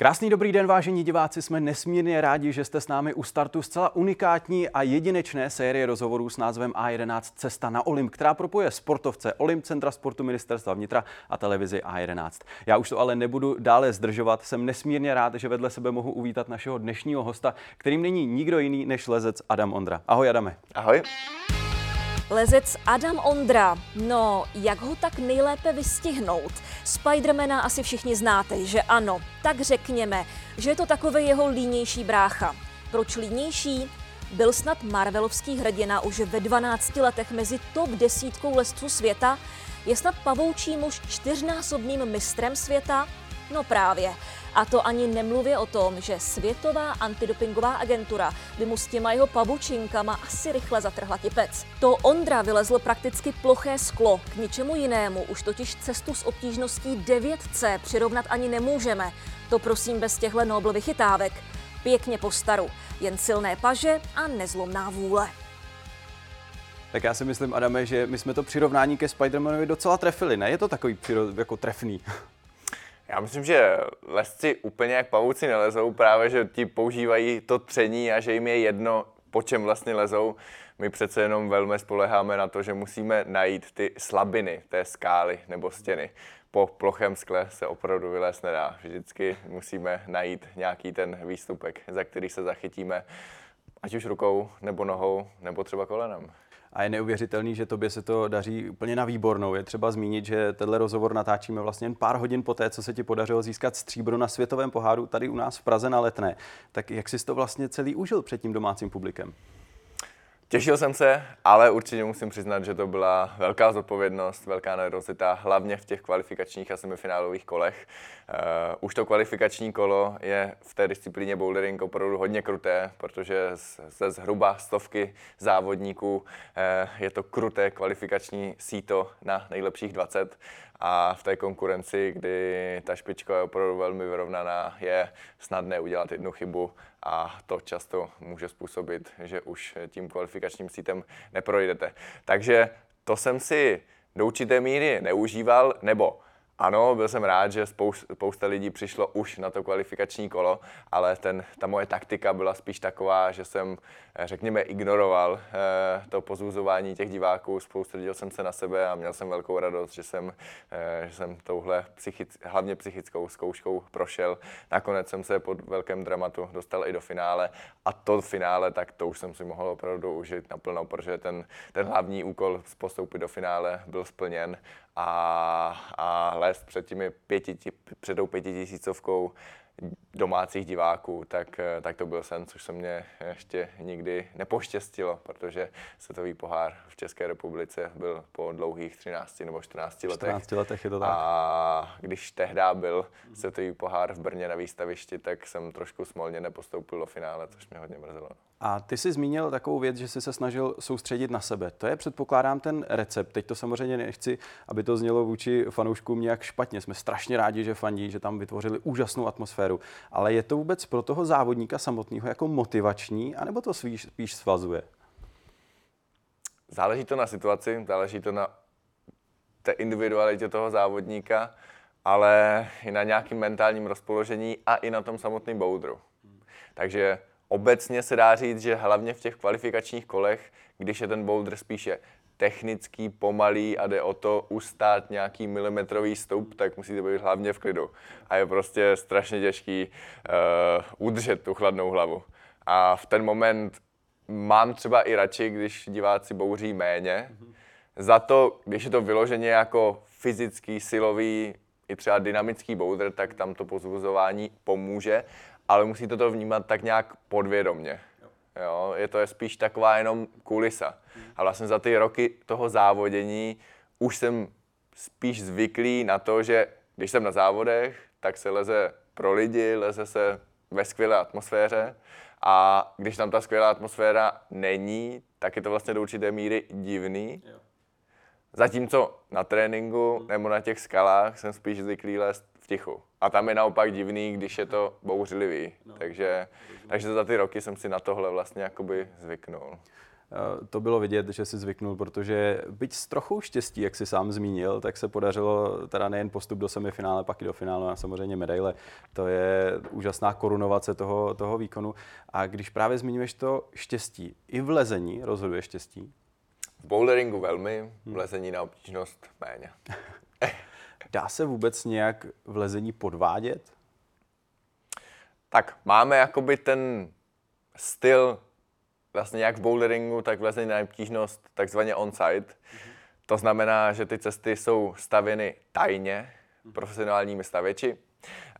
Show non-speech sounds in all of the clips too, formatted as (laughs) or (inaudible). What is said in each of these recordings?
Krásný dobrý den, vážení diváci. Jsme nesmírně rádi, že jste s námi u startu zcela unikátní a jedinečné série rozhovorů s názvem A11 Cesta na Olymp, která propojuje sportovce Olymp Centra sportu Ministerstva vnitra a televizi A11. Já už to ale nebudu dále zdržovat. Jsem nesmírně rád, že vedle sebe mohu uvítat našeho dnešního hosta, kterým není nikdo jiný než lezec Adam Ondra. Ahoj Adame. Ahoj. Lezec Adam Ondra. No, jak ho tak nejlépe vystihnout? Spidermana asi všichni znáte, že ano. Tak řekněme, že je to takový jeho línější brácha. Proč línější? Byl snad Marvelovský hrdina už ve 12 letech mezi top desítkou lesců světa? Je snad pavoučí muž čtyřnásobným mistrem světa? No právě. A to ani nemluvě o tom, že Světová antidopingová agentura by mu s těma jeho pavučinkama asi rychle zatrhla tipec. To Ondra vylezl prakticky ploché sklo, k ničemu jinému už totiž cestu s obtížností 9C přirovnat ani nemůžeme. To prosím bez těchto Nobel vychytávek. Pěkně po staru, jen silné paže a nezlomná vůle. Tak já si myslím, Adame, že my jsme to přirovnání ke Spidermanovi docela trefili, ne? Je to takový přiro- jako trefný. Já myslím, že lesci úplně jak pavouci nelezou, právě že ti používají to tření a že jim je jedno, po čem vlastně lezou. My přece jenom velmi spoleháme na to, že musíme najít ty slabiny té skály nebo stěny. Po plochém skle se opravdu vylézt nedá. Vždycky musíme najít nějaký ten výstupek, za který se zachytíme, ať už rukou, nebo nohou, nebo třeba kolenem a je neuvěřitelný, že tobě se to daří úplně na výbornou. Je třeba zmínit, že tenhle rozhovor natáčíme vlastně jen pár hodin poté, co se ti podařilo získat stříbro na světovém poháru tady u nás v Praze na Letné. Tak jak jsi to vlastně celý užil před tím domácím publikem? Těšil jsem se, ale určitě musím přiznat, že to byla velká zodpovědnost, velká nervozita, hlavně v těch kvalifikačních a semifinálových kolech. Uh, už to kvalifikační kolo je v té disciplíně bouldering opravdu hodně kruté, protože ze zhruba stovky závodníků uh, je to kruté kvalifikační síto na nejlepších 20 a v té konkurenci, kdy ta špička je opravdu velmi vyrovnaná, je snadné udělat jednu chybu a to často může způsobit, že už tím kvalifikačním sítem neprojdete. Takže to jsem si do určité míry neužíval, nebo ano, byl jsem rád, že spousta lidí přišlo už na to kvalifikační kolo, ale ten, ta moje taktika byla spíš taková, že jsem, eh, řekněme, ignoroval eh, to pozůzování těch diváků, soustředil jsem se na sebe a měl jsem velkou radost, že jsem, eh, že jsem touhle psychic, hlavně psychickou zkouškou prošel. Nakonec jsem se pod velkém dramatu dostal i do finále a to finále, tak to už jsem si mohl opravdu užít naplno, protože ten, ten hlavní úkol postoupit do finále byl splněn a, a lézt před, těmi pěti, před tou pětitisícovkou domácích diváků, tak, tak to byl sen, což se mě ještě nikdy nepoštěstilo, protože světový pohár v České republice byl po dlouhých 13 nebo 14 letech. 14 letech je to tak. A když tehdy byl světový pohár v Brně na výstavišti, tak jsem trošku smolně nepostoupil do finále, což mě hodně mrzelo. A ty jsi zmínil takovou věc, že jsi se snažil soustředit na sebe. To je, předpokládám, ten recept. Teď to samozřejmě nechci, aby to znělo vůči fanouškům nějak špatně. Jsme strašně rádi, že fandí, že tam vytvořili úžasnou atmosféru. Ale je to vůbec pro toho závodníka samotného jako motivační, anebo to spíš, spíš svazuje? Záleží to na situaci, záleží to na té individualitě toho závodníka, ale i na nějakým mentálním rozpoložení a i na tom samotném boudru. Takže Obecně se dá říct, že hlavně v těch kvalifikačních kolech, když je ten boulder spíše technický, pomalý a jde o to ustát nějaký milimetrový stoup, tak musíte být hlavně v klidu. A je prostě strašně těžký uh, udržet tu chladnou hlavu. A v ten moment mám třeba i radši, když diváci bouří méně. Za to, když je to vyloženě jako fyzický, silový, i třeba dynamický boulder, tak tam to pozvuzování pomůže ale musíte to vnímat tak nějak podvědomně. Jo, je to je spíš taková jenom kulisa. A vlastně za ty roky toho závodění už jsem spíš zvyklý na to, že když jsem na závodech, tak se leze pro lidi, leze se ve skvělé atmosféře a když tam ta skvělá atmosféra není, tak je to vlastně do určité míry divný. Zatímco na tréninku nebo na těch skalách jsem spíš zvyklý lézt v tichu. A tam je naopak divný, když je to bouřlivý. No, takže, takže za ty roky jsem si na tohle vlastně jakoby zvyknul. Eh, to bylo vidět, že si zvyknul, protože byť s trochou štěstí, jak si sám zmínil, tak se podařilo teda nejen postup do semifinále, pak i do finále a samozřejmě medaile. To je úžasná korunovace toho, toho výkonu. A když právě zmiňuješ to štěstí, i v lezení rozhoduje štěstí? V boulderingu velmi, v lezení na obtížnost méně. (laughs) Dá se vůbec nějak v lezení podvádět? Tak máme jakoby ten styl vlastně jak v boulderingu, tak v lezení na obtížnost takzvaně on-site. Mm-hmm. To znamená, že ty cesty jsou stavěny tajně mm-hmm. profesionálními stavěči,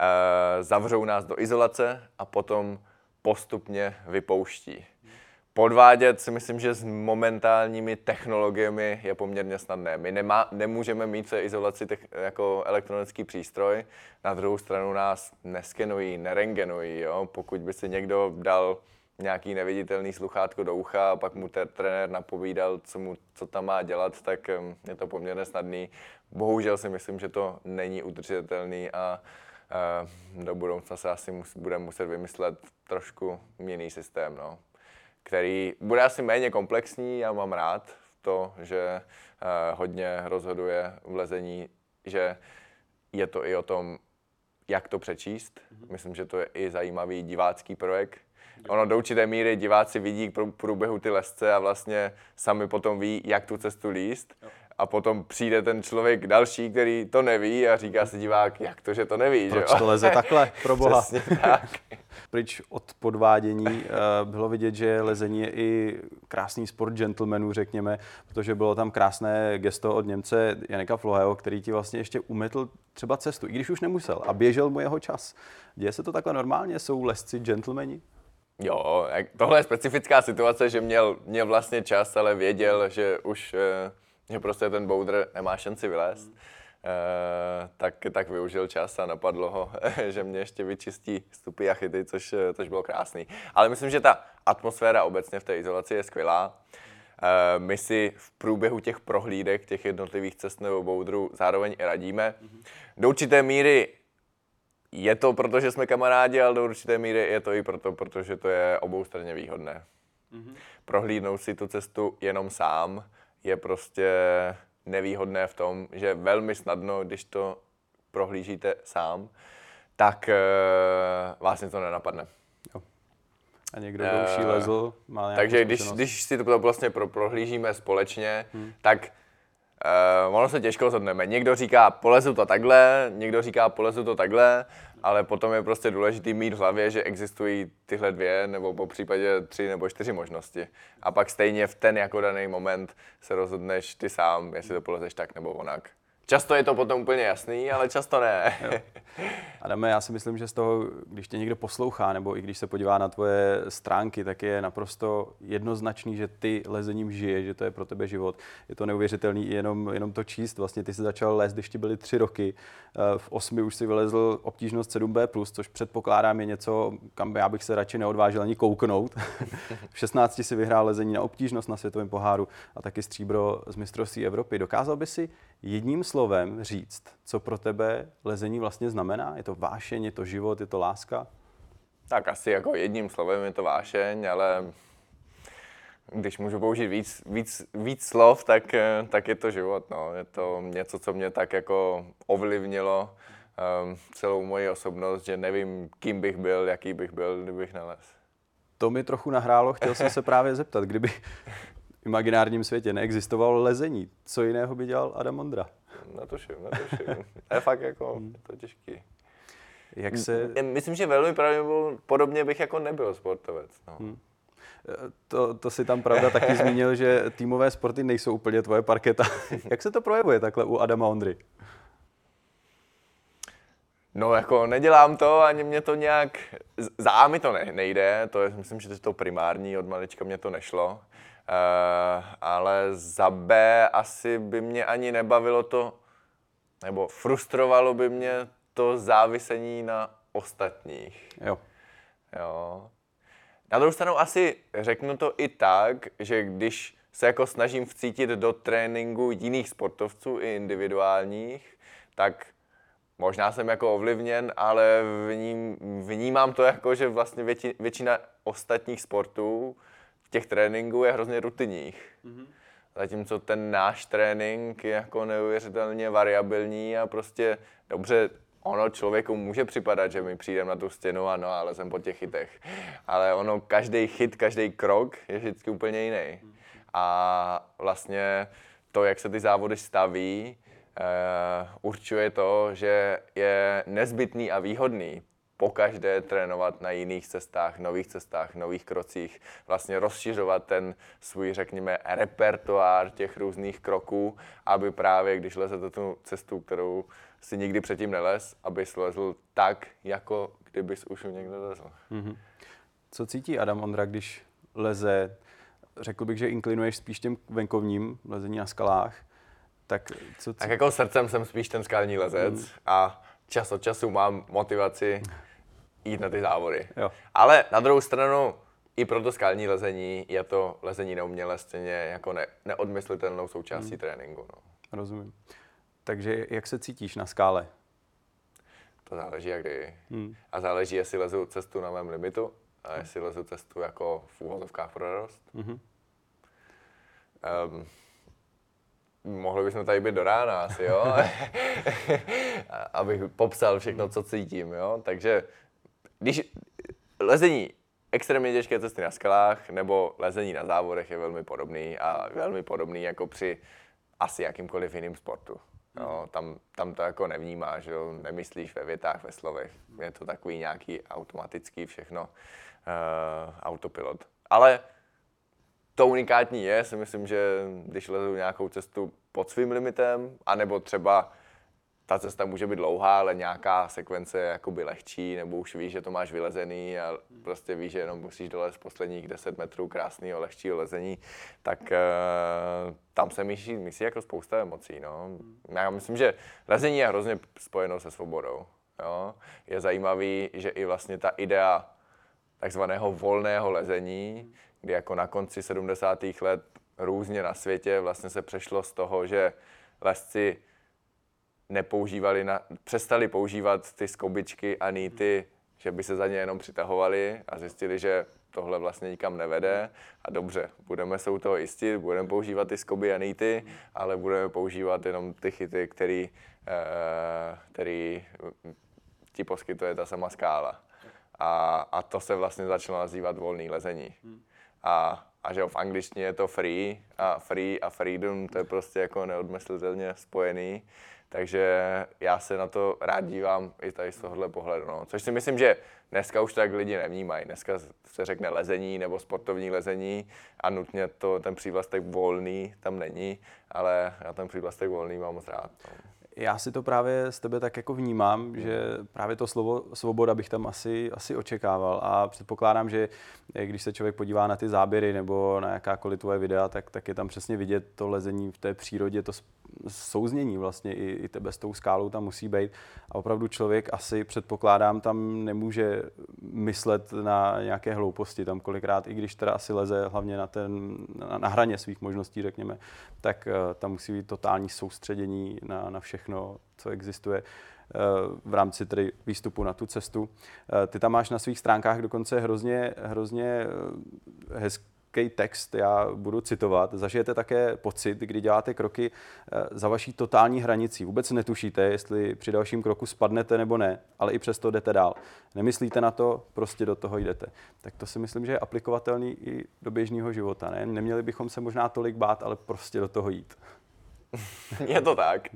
e, zavřou nás do izolace a potom postupně vypouští. Podvádět si myslím, že s momentálními technologiemi je poměrně snadné. My nemá, nemůžeme mít té izolaci tech, jako elektronický přístroj, na druhou stranu nás neskenují, nerengenují. Jo? Pokud by si někdo dal nějaký neviditelný sluchátko do ucha a pak mu ten trenér napovídal, co, mu, co tam má dělat, tak je to poměrně snadný. Bohužel si myslím, že to není udržitelný a do budoucna se asi mus, budeme muset vymyslet trošku jiný systém, no, který bude asi méně komplexní. Já mám rád to, že hodně rozhoduje v lezení, že je to i o tom, jak to přečíst. Mhm. Myslím, že to je i zajímavý divácký projekt, ono do určité míry diváci vidí k průběhu ty lesce a vlastně sami potom ví, jak tu cestu líst. A potom přijde ten člověk další, který to neví a říká si divák, jak to, že to neví. Proč že to leze takhle, pro (laughs) boha. Přesně tak. (laughs) Pryč od podvádění eh, bylo vidět, že lezení je i krásný sport gentlemanů, řekněme, protože bylo tam krásné gesto od Němce Janeka Floheho, který ti vlastně ještě umetl třeba cestu, i když už nemusel a běžel mu jeho čas. Děje se to takhle normálně? Jsou lesci gentlemani? Jo, tohle je specifická situace, že měl, měl vlastně čas, ale věděl, že už eh, že prostě ten boulder nemá šanci vylézt. Uh, tak, tak využil čas a napadlo ho, (laughs) že mě ještě vyčistí stupy a chyty, což, což bylo krásný. Ale myslím, že ta atmosféra obecně v té izolaci je skvělá. Uh, my si v průběhu těch prohlídek, těch jednotlivých cest nebo boudrů zároveň i radíme. Do určité míry je to proto, že jsme kamarádi, ale do určité míry je to i proto, protože to je oboustranně výhodné. Mm-hmm. Prohlídnout si tu cestu jenom sám je prostě nevýhodné v tom, že velmi snadno, když to prohlížíte sám, tak uh, vás něco nenapadne. Jo. A někdo, kdo už lezl, má Takže když, když si to vlastně pro, prohlížíme společně, hmm. tak Uh, ono se těžko zhodneme. Někdo říká, polezu to takhle, někdo říká, polezu to takhle, ale potom je prostě důležité mít v hlavě, že existují tyhle dvě, nebo po případě tři nebo čtyři možnosti. A pak stejně v ten jako daný moment se rozhodneš ty sám, jestli to polezeš tak nebo onak. Často je to potom úplně jasný, ale často ne. Adame, já si myslím, že z toho, když tě někdo poslouchá, nebo i když se podívá na tvoje stránky, tak je naprosto jednoznačný, že ty lezením žije, že to je pro tebe život. Je to neuvěřitelný jenom, jenom to číst. Vlastně ty jsi začal lézt, když ti byly tři roky. Eh, v osmi už si vylezl obtížnost 7B+, což předpokládám je něco, kam já bych se radši neodvážil ani kouknout. (laughs) v 16 si vyhrál lezení na obtížnost na světovém poháru a taky stříbro z mistrovství Evropy. Dokázal by si jedním slovem říct, co pro tebe lezení vlastně znamená? Je to vášeň, je to život, je to láska? Tak asi jako jedním slovem je to vášeň, ale když můžu použít víc, víc, víc slov, tak, tak je to život. No. Je to něco, co mě tak jako ovlivnilo um, celou moji osobnost, že nevím, kým bych byl, jaký bych byl, kdybych nalez. To mi trochu nahrálo, chtěl jsem se právě zeptat, kdyby imaginárním světě neexistovalo lezení. Co jiného by dělal Adam Ondra? Natuším, natuším. to (laughs) je fakt jako, hmm. to těžký. Jak se... Myslím, že velmi podobně bych jako nebyl sportovec. No. Hmm. To, to si tam pravda taky (laughs) zmínil, že týmové sporty nejsou úplně tvoje parketa. (laughs) Jak se to projevuje takhle u Adama Ondry? No jako nedělám to, ani mě to nějak, za A mi to ne, nejde, to je, myslím, že to je to primární, od malička mě to nešlo. Uh, ale za B asi by mě ani nebavilo to, nebo frustrovalo by mě to závisení na ostatních. Jo. Jo. Na druhou stranu asi řeknu to i tak, že když se jako snažím vcítit do tréninku jiných sportovců i individuálních, tak možná jsem jako ovlivněn, ale vním, vnímám to jako, že vlastně větši, většina ostatních sportů těch tréninků je hrozně rutinních. Mm-hmm. Zatímco ten náš trénink je jako neuvěřitelně variabilní a prostě dobře, ono člověku může připadat, že mi přijde na tu stěnu a no, ale jsem po těch chytech. Ale ono, každý chyt, každý krok je vždycky úplně jiný. A vlastně to, jak se ty závody staví, uh, určuje to, že je nezbytný a výhodný po každé trénovat na jiných cestách, nových cestách, nových krocích, vlastně rozšiřovat ten svůj, řekněme, repertoár těch různých kroků, aby právě, když lezete tu cestu, kterou si nikdy předtím nelez, aby slezl tak, jako kdybys už někde lezl. Mm-hmm. Co cítí Adam Ondra, když leze? Řekl bych, že inklinuješ spíš těm venkovním lezení na skalách. Tak, co tak jako srdcem jsem spíš ten skalní lezec mm. a čas od času mám motivaci jít na ty závody. Jo. Ale na druhou stranu, i pro to skalní lezení je to lezení neuměle stejně jako ne, neodmyslitelnou součástí hmm. tréninku. No. Rozumím. Takže jak se cítíš na skále? To záleží jak kdy. Hmm. A záleží, jestli lezu cestu na mém limitu a jestli lezu cestu jako v úvozovkách pro radost. Hmm. Um, mohli bychom tady být do rána asi, jo? (laughs) (laughs) Abych popsal všechno, co cítím, jo? Takže když lezení extrémně těžké cesty na skalách nebo lezení na závodech je velmi podobný a velmi podobný jako při asi jakýmkoliv jiným sportu. Jo, tam, tam to jako nevnímáš, jo, nemyslíš ve větách, ve slovech. Je to takový nějaký automatický všechno uh, autopilot. Ale to unikátní je, si myslím, že když lezu nějakou cestu pod svým limitem, anebo třeba ta cesta může být dlouhá, ale nějaká sekvence je jakoby lehčí, nebo už víš, že to máš vylezený a prostě víš, že jenom musíš dolézt posledních 10 metrů krásného, lehčího lezení, tak uh, tam se míší, míší jako spousta emocí. No. Já myslím, že lezení je hrozně spojeno se svobodou. Jo. Je zajímavý, že i vlastně ta idea takzvaného volného lezení, kdy jako na konci 70. let různě na světě vlastně se přešlo z toho, že lesci nepoužívali, na, přestali používat ty skobičky a nýty, že by se za ně jenom přitahovali a zjistili, že tohle vlastně nikam nevede a dobře, budeme se u toho jistit, budeme používat ty skoby a nýty, ale budeme používat jenom ty chyty, který, eh, který ti poskytuje ta sama skála. A, a to se vlastně začalo nazývat volný lezení. A, a že v angličtině je to free a free a freedom, to je prostě jako neodmyslitelně spojený. Takže já se na to rád dívám i tady z tohohle pohledu. No. Což si myslím, že dneska už tak lidi nevnímají. Dneska se řekne lezení nebo sportovní lezení a nutně to, ten přívlastek volný tam není, ale já ten přívlastek volný mám moc rád. No. Já si to právě z tebe tak jako vnímám, že právě to slovo svoboda bych tam asi, asi očekával a předpokládám, že když se člověk podívá na ty záběry nebo na jakákoliv tvoje videa, tak, tak je tam přesně vidět to lezení v té přírodě, to souznění vlastně i, i tebe s tou skálou tam musí být. A opravdu člověk asi, předpokládám, tam nemůže myslet na nějaké hlouposti. Tam kolikrát, i když teda asi leze hlavně na, ten, na, na hraně svých možností, řekněme, tak uh, tam musí být totální soustředění na, na všechno, co existuje eh, v rámci tedy výstupu na tu cestu. Eh, ty tam máš na svých stránkách dokonce hrozně, hrozně hezký krátký text, já budu citovat. Zažijete také pocit, kdy děláte kroky eh, za vaší totální hranicí. Vůbec netušíte, jestli při dalším kroku spadnete nebo ne, ale i přesto jdete dál. Nemyslíte na to, prostě do toho jdete. Tak to si myslím, že je aplikovatelný i do běžného života. Ne? Neměli bychom se možná tolik bát, ale prostě do toho jít. (laughs) je to tak.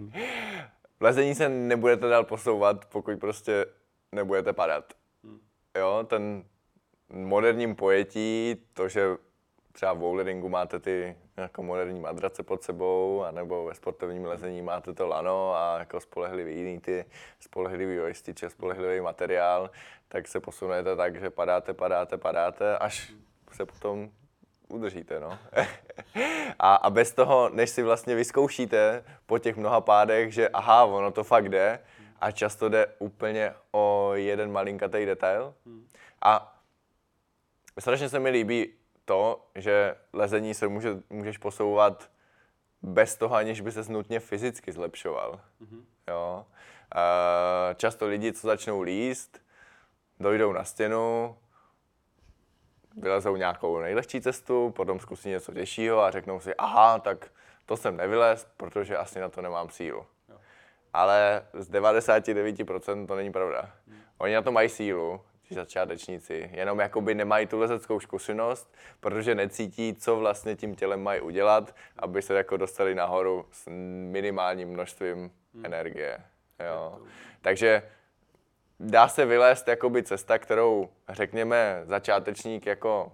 V lezení se nebudete dál posouvat, pokud prostě nebudete padat. Hmm. Jo, ten moderním pojetí, to, že třeba v boulderingu máte ty jako moderní madrace pod sebou, anebo ve sportovním lezení máte to lano a jako spolehlivý jiný ty spolehlivý joystiče, spolehlivý materiál, tak se posunete tak, že padáte, padáte, padáte, až se potom udržíte, no. (laughs) a, a bez toho, než si vlastně vyzkoušíte po těch mnoha pádech, že aha, ono to fakt jde, a často jde úplně o jeden malinkatý detail. A strašně se mi líbí to, že lezení se může, můžeš posouvat bez toho, aniž by se nutně fyzicky zlepšoval. Mm-hmm. Jo? často lidi, co začnou líst, dojdou na stěnu, vylezou nějakou nejlehčí cestu, potom zkusí něco těžšího a řeknou si, aha, tak to jsem nevylez, protože asi na to nemám sílu. Ale z 99% to není pravda. Oni na to mají sílu, začátečníci, jenom jakoby nemají tu lezeckou zkušenost, protože necítí, co vlastně tím tělem mají udělat, aby se jako dostali nahoru s minimálním množstvím energie. Jo. Takže dá se vylézt jakoby cesta, kterou řekněme začátečník jako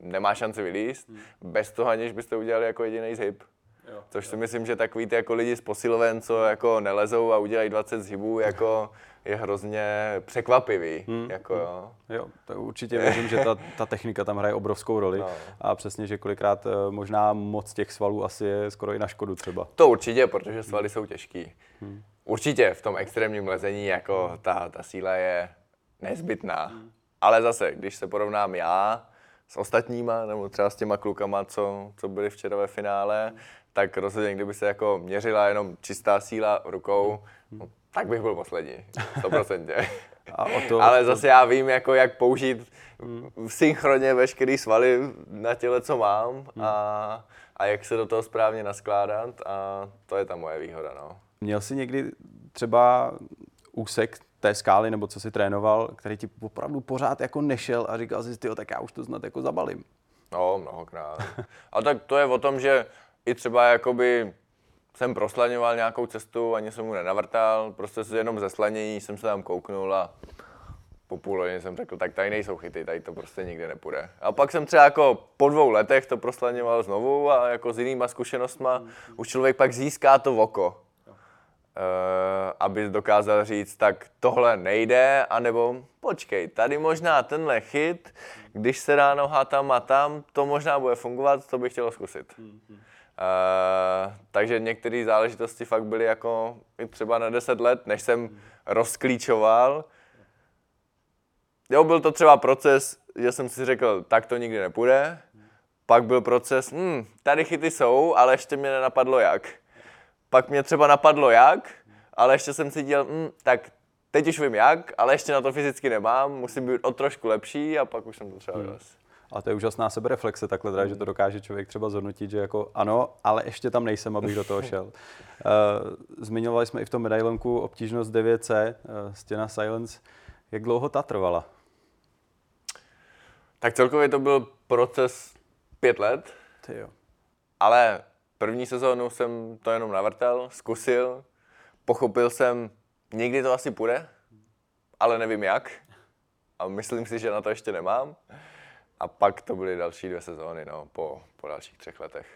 nemá šanci vylíst, hmm. bez toho, aniž byste udělali jako jediný zhyb. Jo, Což jo. si myslím, že takový ty jako lidi z posiloven, co jako nelezou a udělají 20 zhybů, jako je hrozně překvapivý. Hmm. Jako, jo. jo, to určitě věřím, že ta, ta technika tam hraje obrovskou roli no. a přesně, že kolikrát eh, možná moc těch svalů asi je skoro i na škodu třeba. To určitě, protože svaly jsou těžký. Hmm. Určitě v tom extrémním lezení jako ta, ta síla je nezbytná. Hmm. Ale zase, když se porovnám já s ostatníma, nebo třeba s těma klukama, co, co byli včera ve finále, hmm. Tak rozhodně, kdyby se jako měřila jenom čistá síla rukou, hmm. tak bych byl poslední, 100%. (laughs) A o to, Ale zase já vím, jako jak použít v synchroně veškerý svaly na těle, co mám hmm. a, a jak se do toho správně naskládat a to je ta moje výhoda. No. Měl jsi někdy třeba úsek té skály, nebo co si trénoval, který ti opravdu pořád jako nešel a říkal jsi, tyjo, tak já už to snad jako zabalím. No, mnohokrát. (laughs) A tak to je o tom, že i třeba jakoby jsem proslaňoval nějakou cestu, ani jsem mu nenavrtal, prostě jenom ze slanění jsem se tam kouknul a po půl jsem řekl, tak tady nejsou chyty, tady to prostě nikde nepůjde. A pak jsem třeba jako po dvou letech to proslaňoval znovu a jako s jinýma zkušenostma už člověk pak získá to oko. Uh, aby dokázal říct, tak tohle nejde, anebo počkej, tady možná tenhle chyt, když se dá noha tam a tam, to možná bude fungovat, to bych chtěl zkusit. Uh, takže některé záležitosti fakt byly jako i třeba na 10 let, než jsem rozklíčoval. Jo, byl to třeba proces, že jsem si řekl, tak to nikdy nepůjde. Pak byl proces, hm, tady chyty jsou, ale ještě mě nenapadlo jak pak mě třeba napadlo jak, ale ještě jsem si dělal, mm, tak teď už vím jak, ale ještě na to fyzicky nemám, musím být o trošku lepší a pak už jsem to třeba hmm. A to je úžasná sebereflexe takhle, teda, že to dokáže člověk třeba zhodnotit, že jako ano, ale ještě tam nejsem, abych do toho šel. Uh, (laughs) zmiňovali jsme i v tom medailonku obtížnost 9C, uh, stěna Silence. Jak dlouho ta trvala? Tak celkově to byl proces pět let. Ty jo. Ale První sezónu jsem to jenom navrtel, zkusil, pochopil jsem, někdy to asi půjde, ale nevím jak. A myslím si, že na to ještě nemám. A pak to byly další dvě sezóny, no, po, po dalších třech letech.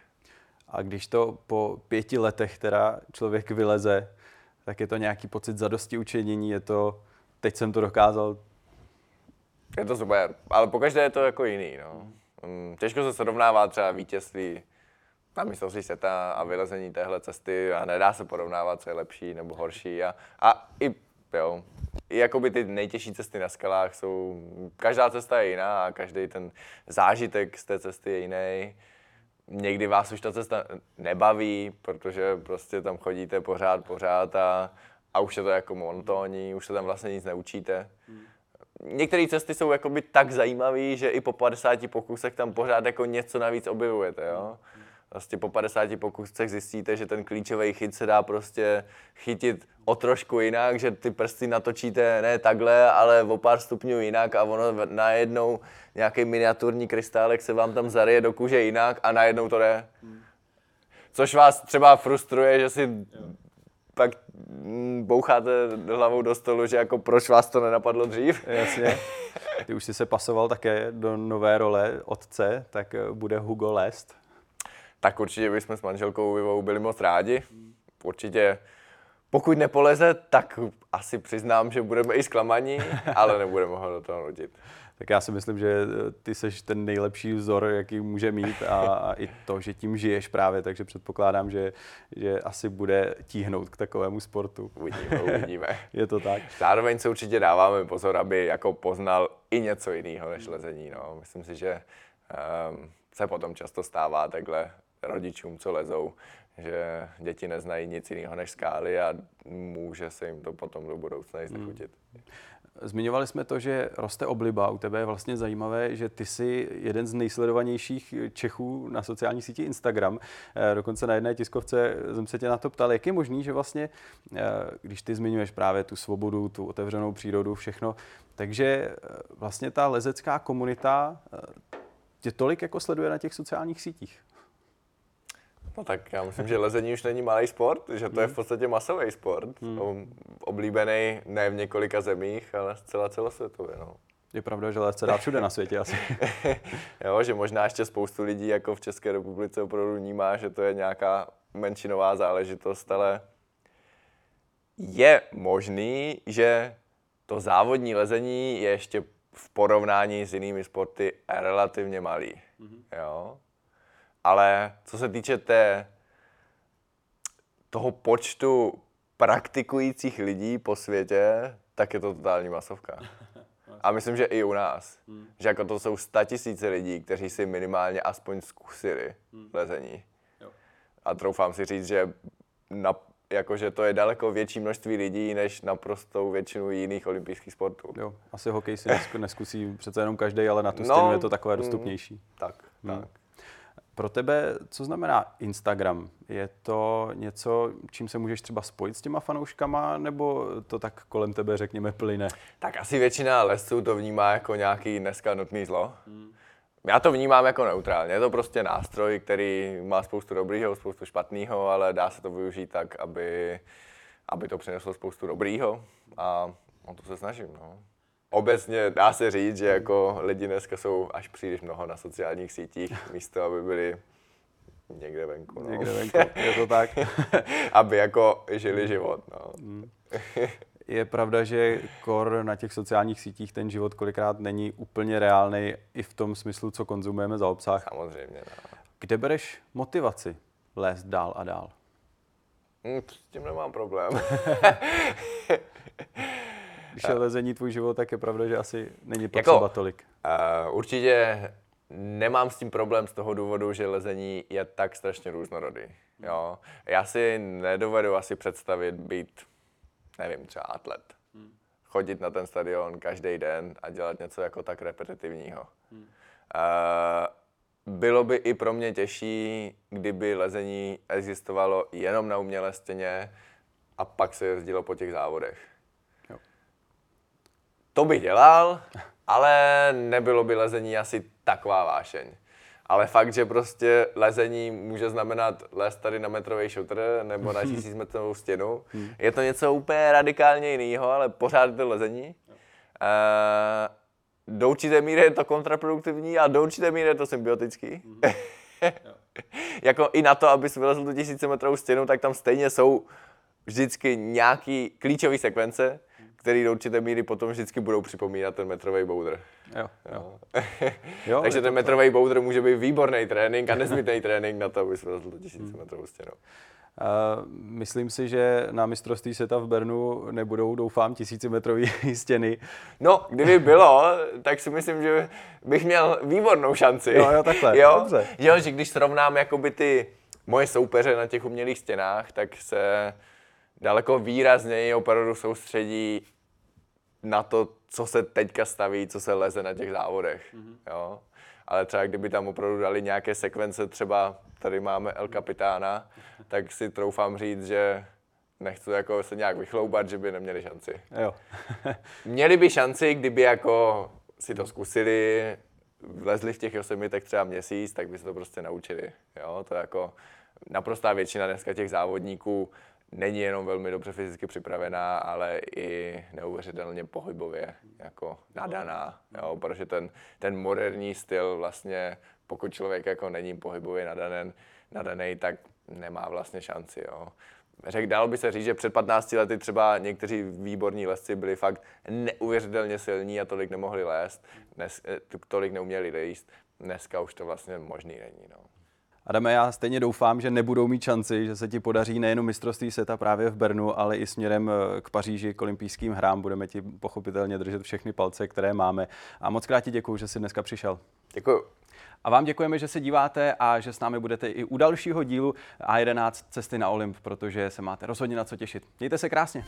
A když to po pěti letech teda člověk vyleze, tak je to nějaký pocit zadosti učinění, je to, teď jsem to dokázal. Je to super, ale pokaždé je to jako jiný, no. Mm, těžko se srovnává třeba vítězství na mistrovství světa a vylezení téhle cesty a nedá se porovnávat, co je lepší nebo horší. A, a i, jo, jakoby ty nejtěžší cesty na skalách jsou, každá cesta je jiná a každý ten zážitek z té cesty je jiný. Někdy vás už ta cesta nebaví, protože prostě tam chodíte pořád, pořád a, a už je to jako monotónní, už se tam vlastně nic neučíte. Některé cesty jsou jakoby tak zajímavé, že i po 50 pokusech tam pořád jako něco navíc objevujete, jo. Vlastně po 50 pokusech zjistíte, že ten klíčový chyt se dá prostě chytit o trošku jinak, že ty prsty natočíte ne takhle, ale o pár stupňů jinak a ono najednou nějaký miniaturní krystálek se vám tam zaryje do kůže jinak a najednou to jde. Což vás třeba frustruje, že si pak boucháte hlavou do stolu, že jako proč vás to nenapadlo dřív. (laughs) Jasně. Ty už jsi se pasoval také do nové role otce, tak bude Hugo Lest tak určitě bychom s manželkou Vivou byli moc rádi. Určitě pokud nepoleze, tak asi přiznám, že budeme i zklamaní, (laughs) ale nebudeme ho do toho nutit. Tak já si myslím, že ty seš ten nejlepší vzor, jaký může mít a, a i to, že tím žiješ právě, takže předpokládám, že, že asi bude tíhnout k takovému sportu. Uvidíme, uvidíme. (laughs) Je to tak. Zároveň se určitě dáváme pozor, aby jako poznal i něco jiného než lezení. No. Myslím si, že um, se potom často stává takhle rodičům, co lezou, že děti neznají nic jiného než skály a může se jim to potom do budoucna i znechutit. Hmm. Zmiňovali jsme to, že roste obliba. U tebe je vlastně zajímavé, že ty jsi jeden z nejsledovanějších Čechů na sociální síti Instagram. Eh, dokonce na jedné tiskovce jsem se tě na to ptal, jak je možný, že vlastně, eh, když ty zmiňuješ právě tu svobodu, tu otevřenou přírodu, všechno, takže eh, vlastně ta lezecká komunita tě tolik jako sleduje na těch sociálních sítích. No tak já myslím, že lezení už není malý sport, že to je v hmm. podstatě masový sport. Hmm. Oblíbený ne v několika zemích, ale zcela celosvětově. No. Je pravda, že les se dá všude na světě asi. (laughs) jo, že možná ještě spoustu lidí jako v České republice opravdu vnímá, že to je nějaká menšinová záležitost, ale je možný, že to závodní lezení je ještě v porovnání s jinými sporty relativně malý. Mm-hmm. Jo? Ale co se týče té, toho počtu praktikujících lidí po světě, tak je to totální masovka. A myslím, že i u nás. Hmm. Že jako to jsou tisíce lidí, kteří si minimálně aspoň zkusili hmm. lezení. Jo. A troufám si říct, že na, jakože to je daleko větší množství lidí, než naprostou většinu jiných olympijských sportů. Jo, asi hokej si neskusí přece jenom každý, ale na tu no, stěnu je to takové hmm. dostupnější. Tak, hmm. tak. Pro tebe, co znamená Instagram? Je to něco, čím se můžeš třeba spojit s těma fanouškama, nebo to tak kolem tebe, řekněme, plyne? Tak asi většina lesců to vnímá jako nějaký dneska nutný zlo. Hmm. Já to vnímám jako neutrálně. Je to prostě nástroj, který má spoustu dobrýho, spoustu špatného, ale dá se to využít tak, aby, aby to přineslo spoustu dobrýho. A o to se snažím. No obecně dá se říct, že jako lidi dneska jsou až příliš mnoho na sociálních sítích, místo aby byli někde venku. No. Někde venku, je to tak. (laughs) aby jako žili život. No. Mm. Je pravda, že kor na těch sociálních sítích ten život kolikrát není úplně reálný i v tom smyslu, co konzumujeme za obsah. Samozřejmě. No. Kde bereš motivaci lézt dál a dál? Hmm, s tím nemám problém. (laughs) Když je lezení tvůj život, tak je pravda, že asi není potřeba jako, tolik. Uh, určitě nemám s tím problém z toho důvodu, že lezení je tak strašně různorodý. Jo? Já si nedovedu asi představit být, nevím, třeba atlet. Hmm. Chodit na ten stadion každý den a dělat něco jako tak repetitivního. Uh, bylo by i pro mě těžší, kdyby lezení existovalo jenom na umělé stěně a pak se jezdilo po těch závodech. To bych dělal, ale nebylo by lezení asi taková vášeň. Ale fakt, že prostě lezení může znamenat les tady na metrový šutr nebo na tisíc metrovou stěnu, hmm. je to něco úplně radikálně jiného, ale pořád je to lezení. Uh, do určité míry je to kontraproduktivní a do určité míry je to symbiotický. Hmm. (laughs) jako i na to, aby si vylezl tu tisícimetrovou stěnu, tak tam stejně jsou vždycky nějaký klíčové sekvence, který do určité míry potom vždycky budou připomínat ten metrový boulder. Jo, jo. jo (laughs) Takže ten metrový boulder může být výborný trénink a nezbytný trénink na to, aby se tu tisíce metrovou stěnu. Uh, myslím si, že na mistrovství světa v Bernu nebudou, doufám, tisícimetrové (laughs) stěny. No, kdyby bylo, tak si myslím, že bych měl výbornou šanci. Jo, jo, takhle, jo? dobře. Jo, že když srovnám jakoby ty moje soupeře na těch umělých stěnách, tak se daleko výrazněji opravdu soustředí na to, co se teďka staví, co se leze na těch závodech. Mm-hmm. Jo? Ale třeba kdyby tam opravdu dali nějaké sekvence, třeba tady máme El Kapitána, (laughs) tak si troufám říct, že nechci jako se nějak vychloubat, že by neměli šanci. Jo. (laughs) měli by šanci, kdyby jako si to zkusili, vlezli v těch tak třeba měsíc, tak by se to prostě naučili. Jo? To je jako naprostá většina dneska těch závodníků není jenom velmi dobře fyzicky připravená, ale i neuvěřitelně pohybově jako nadaná, jo, protože ten, ten moderní styl vlastně, pokud člověk jako není pohybově nadaný, nadaný tak nemá vlastně šanci. Jo. Řek, dalo by se říct, že před 15 lety třeba někteří výborní lesci byli fakt neuvěřitelně silní a tolik nemohli lézt, eh, tolik neuměli lézt. Dneska už to vlastně možný není. No. Adame, já stejně doufám, že nebudou mít šanci, že se ti podaří nejenom mistrovství světa právě v Bernu, ale i směrem eh, k Paříži, k olympijským hrám. Budeme ti pochopitelně držet všechny palce, které máme. A moc krát ti děkuji, že jsi dneska přišel. Děkuji. A vám děkujeme, že se díváte a že s námi budete i u dalšího dílu A11 Cesty na Olymp, protože se máte rozhodně na co těšit. Mějte se krásně.